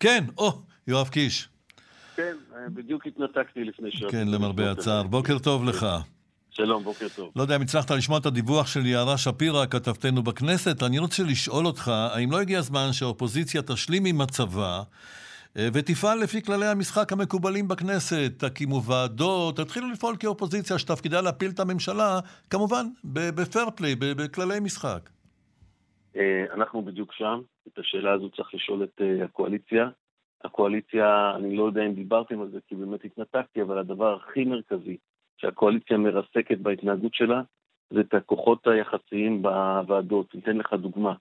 כן, או, יואב קיש. כן, בדיוק התנתקתי לפני שעה. כן, למרבה הצער. בוקר טוב לך. שלום, בוקר טוב. לא יודע אם הצלחת לשמוע את הדיווח של יערה שפירא, כתבתנו בכנסת. אני רוצה לשאול אותך, האם לא הגיע הזמן שהאופוזיציה תשלים עם הצבא אה, ותפעל לפי כללי המשחק המקובלים בכנסת? תקימו ועדות, תתחילו לפעול כאופוזיציה שתפקידה להפיל את הממשלה, כמובן, בפייר פליי, בכללי משחק. אה, אנחנו בדיוק שם. את השאלה הזו צריך לשאול את אה, הקואליציה. הקואליציה, אני לא יודע אם דיברתם על זה כי באמת התנתקתי, אבל הדבר הכי מרכזי שהקואליציה מרסקת בהתנהגות שלה זה את הכוחות היחסיים בוועדות. ניתן לך דוגמה.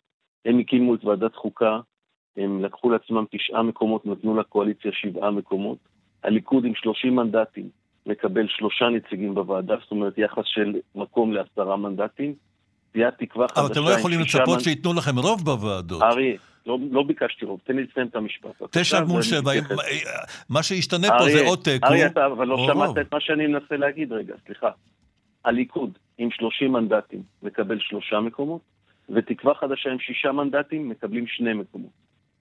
הם הקימו את ועדת חוקה, הם לקחו לעצמם תשעה מקומות, נתנו לקואליציה שבעה מקומות. הליכוד עם שלושים מנדטים מקבל שלושה נציגים בוועדה, זאת אומרת יחס של מקום לעשרה מנדטים. סיעת תקווה חדשה... אבל אתם לא יכולים לצפות שייתנו לכם רוב בוועדות. ארי, לא, לא ביקשתי רוב, תן לי לסיים את המשפט. תשע מול שבע, מה שישתנה פה זה עוד תיקו. ארי, אתה אבל לא שמעת את מה שאני מנסה להגיד רגע, סליחה. הליכוד עם 30 מנדטים מקבל שלושה מקומות, ותקווה חדשה עם שישה מנדטים מקבלים שני מקומות.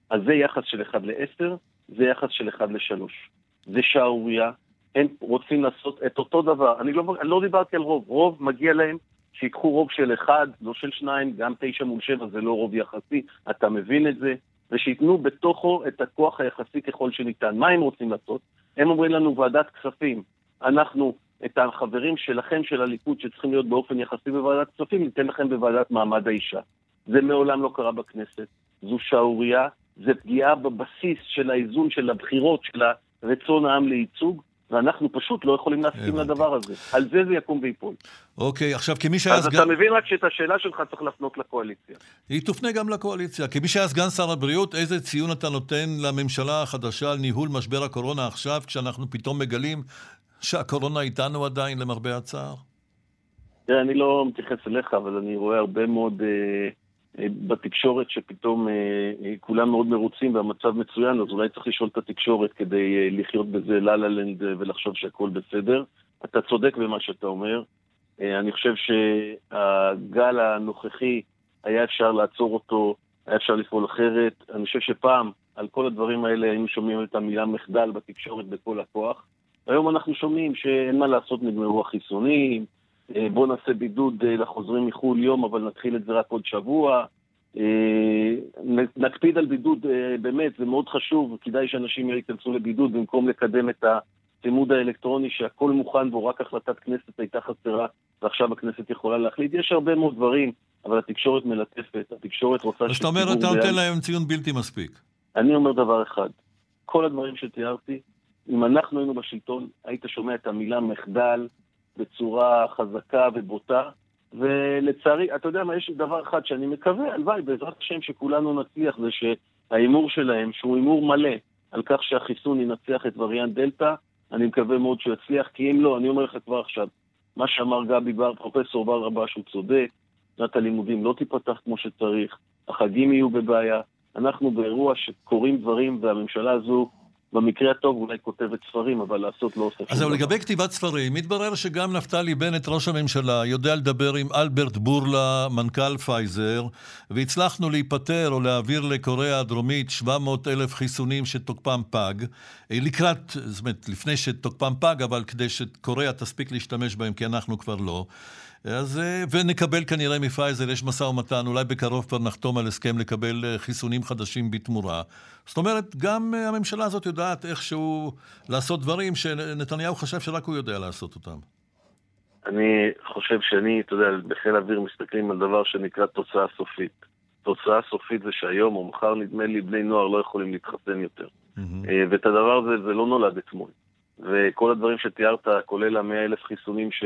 אז זה יחס של 1 ל-10, זה יחס של 1 ל-3. זה שערורייה, הם רוצים לעשות את אותו דבר. אני לא, אני לא דיברתי על רוב, רוב מגיע להם שיקחו רוב של אחד, לא של שניים, גם תשע מול שבע זה לא רוב יחסי, אתה מבין את זה, ושייתנו בתוכו את הכוח היחסי ככל שניתן. מה הם רוצים לעשות? הם אומרים לנו ועדת כספים, אנחנו את החברים שלכם, של הליכוד, שצריכים להיות באופן יחסי בוועדת כספים, ניתן לכם בוועדת מעמד האישה. זה מעולם לא קרה בכנסת, זו שערורייה, זה פגיעה בבסיס של האיזון של הבחירות, של רצון העם לייצוג, ואנחנו פשוט לא יכולים להסכים לדבר הזה. על זה זה יקום ויפול. אוקיי, עכשיו כמי שהיה סגן... אז אתה מבין רק שאת השאלה שלך צריך להפנות לקואליציה. היא תופנה גם לקואליציה. כמי שהיה סגן שר הבריאות, איזה ציון אתה נותן לממשלה החדשה על ניהול משבר הקורונה עכשיו, כשאנחנו פתאום מגלים שהקורונה איתנו עדיין, למרבה הצער? תראה, אני לא מתייחס אליך, אבל אני רואה הרבה מאוד... אה, בתקשורת שפתאום אה, אה, כולם מאוד מרוצים והמצב מצוין, אז אולי צריך לשאול את התקשורת כדי לחיות בזה לה לה לנד ולחשוב שהכל בסדר. אתה צודק במה שאתה אומר. אני חושב שהגל הנוכחי, היה אפשר לעצור אותו, היה אפשר לפעול אחרת. אני חושב שפעם, על כל הדברים האלה היינו שומעים את המילה מחדל בתקשורת בכל הכוח. היום אנחנו שומעים שאין מה לעשות, נגמרו החיסונים, אה, בואו נעשה בידוד אה, לחוזרים מחו"ל יום, אבל נתחיל את זה רק עוד שבוע. אה, נקפיד על בידוד, באמת, זה מאוד חשוב, כדאי שאנשים ייכנסו לבידוד במקום לקדם את הצימוד האלקטרוני שהכל מוכן בו, רק החלטת כנסת הייתה חסרה ועכשיו הכנסת יכולה להחליט. יש הרבה מאוד דברים, אבל התקשורת מלטפת, התקשורת רוצה... אז אתה אומר, אתה נותן להם ציון בלתי מספיק. אני אומר דבר אחד, כל הדברים שתיארתי, אם אנחנו היינו בשלטון, היית שומע את המילה מחדל, בצורה חזקה ובוטה. ולצערי, אתה יודע מה, יש דבר אחד שאני מקווה, הלוואי, בעזרת השם שכולנו נצליח, זה שההימור שלהם, שהוא הימור מלא על כך שהחיסון ינצח את וריאנט דלתא, אני מקווה מאוד שהוא יצליח, כי אם לא, אני אומר לך כבר עכשיו, מה שאמר גבי בר, פרופסור ברבש, הוא צודק, שנת הלימודים לא תיפתח כמו שצריך, החגים יהיו בבעיה, אנחנו באירוע שקורים דברים והממשלה הזו במקרה הטוב אולי כותבת ספרים, אבל לעשות לא עושה שום דבר. אז זהו, לגבי כתיבת ספרים, מתברר שגם נפתלי בנט, ראש הממשלה, יודע לדבר עם אלברט בורלה, מנכ"ל פייזר, והצלחנו להיפטר או להעביר לקוריאה הדרומית 700 אלף חיסונים שתוקפם פג, אה, לקראת, זאת אומרת, לפני שתוקפם פג, אבל כדי שקוריאה תספיק להשתמש בהם, כי אנחנו כבר לא. אז, אה, ונקבל כנראה מפייזר, יש משא ומתן, אולי בקרוב כבר נחתום על הסכם לקבל אה, חיסונים חדשים בתמורה. זאת אומרת, גם אה, הממשלה הזאת יודעת איכשהו לעשות דברים שנתניהו חשב שרק הוא יודע לעשות אותם. אני חושב שאני, אתה יודע, בחיל האוויר מסתכלים על דבר שנקרא תוצאה סופית. תוצאה סופית זה שהיום או מחר, נדמה לי, בני נוער לא יכולים להתחסן יותר. Mm-hmm. ואת הדבר הזה, זה לא נולד אתמול. וכל הדברים שתיארת, כולל המאה אלף חיסונים ש...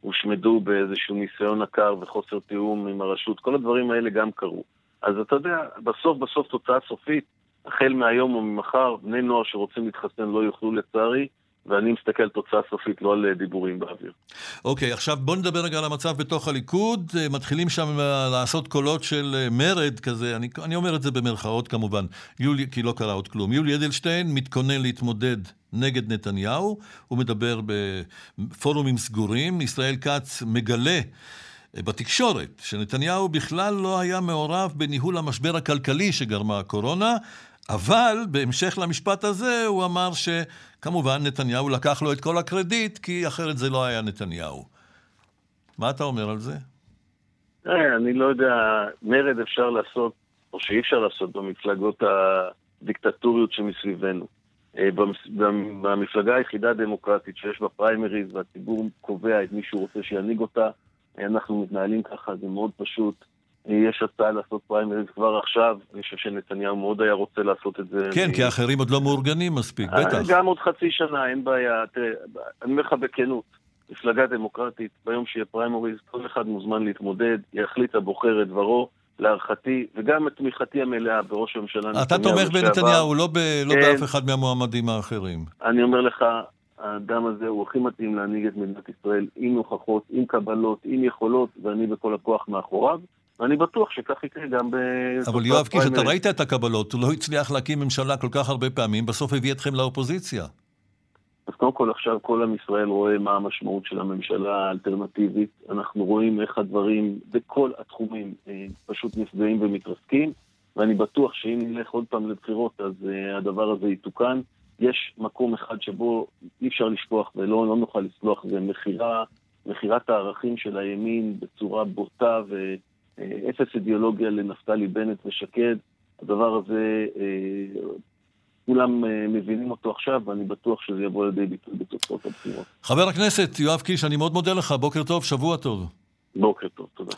הושמדו באיזשהו ניסיון עקר וחוסר תיאום עם הרשות, כל הדברים האלה גם קרו. אז אתה יודע, בסוף בסוף תוצאה סופית, החל מהיום או ממחר, בני נוער שרוצים להתחסן לא יוכלו לצערי, ואני מסתכל על תוצאה סופית, לא על אה, דיבורים באוויר. אוקיי, okay, עכשיו בוא נדבר רגע על המצב בתוך הליכוד. אה, מתחילים שם אה, לעשות קולות של מרד כזה, אני, אני אומר את זה במרכאות כמובן, יולי, כי לא קרה עוד כלום. יולי אדלשטיין מתכונן להתמודד נגד נתניהו, הוא מדבר בפורומים סגורים. ישראל כץ מגלה בתקשורת שנתניהו בכלל לא היה מעורב בניהול המשבר הכלכלי שגרמה הקורונה, אבל בהמשך למשפט הזה הוא אמר שכמובן נתניהו לקח לו את כל הקרדיט, כי אחרת זה לא היה נתניהו. מה אתה אומר על זה? אה, אני לא יודע, מרד אפשר לעשות, או שאי אפשר לעשות במפלגות הדיקטטוריות שמסביבנו. אה, במפלגה היחידה הדמוקרטית שיש בה פריימריז והציבור קובע את מי שהוא רוצה שינהיג אותה, אנחנו מתנהלים ככה, זה מאוד פשוט. יש הצעה לעשות פריימריז כבר עכשיו, אני חושב שנתניהו מאוד היה רוצה לעשות את זה. כן, כי האחרים עוד לא מאורגנים מספיק, אה, בטח. גם עוד חצי שנה, אין בעיה. תראה, אני אומר לך בכנות, מפלגה דמוקרטית, ביום שיהיה פריימריז, כל אחד מוזמן להתמודד, יחליט הבוחר את דברו. להערכתי, וגם את תמיכתי המלאה בראש הממשלה נתניהו. אתה תומך בנתניהו, לא, ב, לא כן, באף אחד מהמועמדים האחרים. אני אומר לך, האדם הזה הוא הכי מתאים להנהיג את מדינת ישראל עם הוכחות, עם קבלות, עם יכולות, ואני בכל הכוח מאחוריו. ואני בטוח שכך יקרה גם ב... אבל יואב קיש, אתה ראית את הקבלות, הוא לא הצליח להקים ממשלה כל כך הרבה פעמים, בסוף הביא אתכם לאופוזיציה. אז קודם כל עכשיו כל עם ישראל רואה מה המשמעות של הממשלה האלטרנטיבית. אנחנו רואים איך הדברים בכל התחומים אה, פשוט נפגעים ומתרסקים, ואני בטוח שאם נלך עוד פעם לבחירות אז אה, הדבר הזה יתוקן. יש מקום אחד שבו אי אפשר לשכוח ולא לא נוכל לסלוח, זה מכירה, מכירת הערכים של הימין בצורה בוטה ואפס אידיאולוגיה לנפתלי בנט ושקד. הדבר הזה, אה, כולם אה, מבינים אותו עכשיו, ואני בטוח שזה יבוא לידי ביטוי בתוצאות הבחירות. חבר הכנסת יואב קיש, אני מאוד מודה לך, בוקר טוב, שבוע טוב. בוקר טוב, תודה.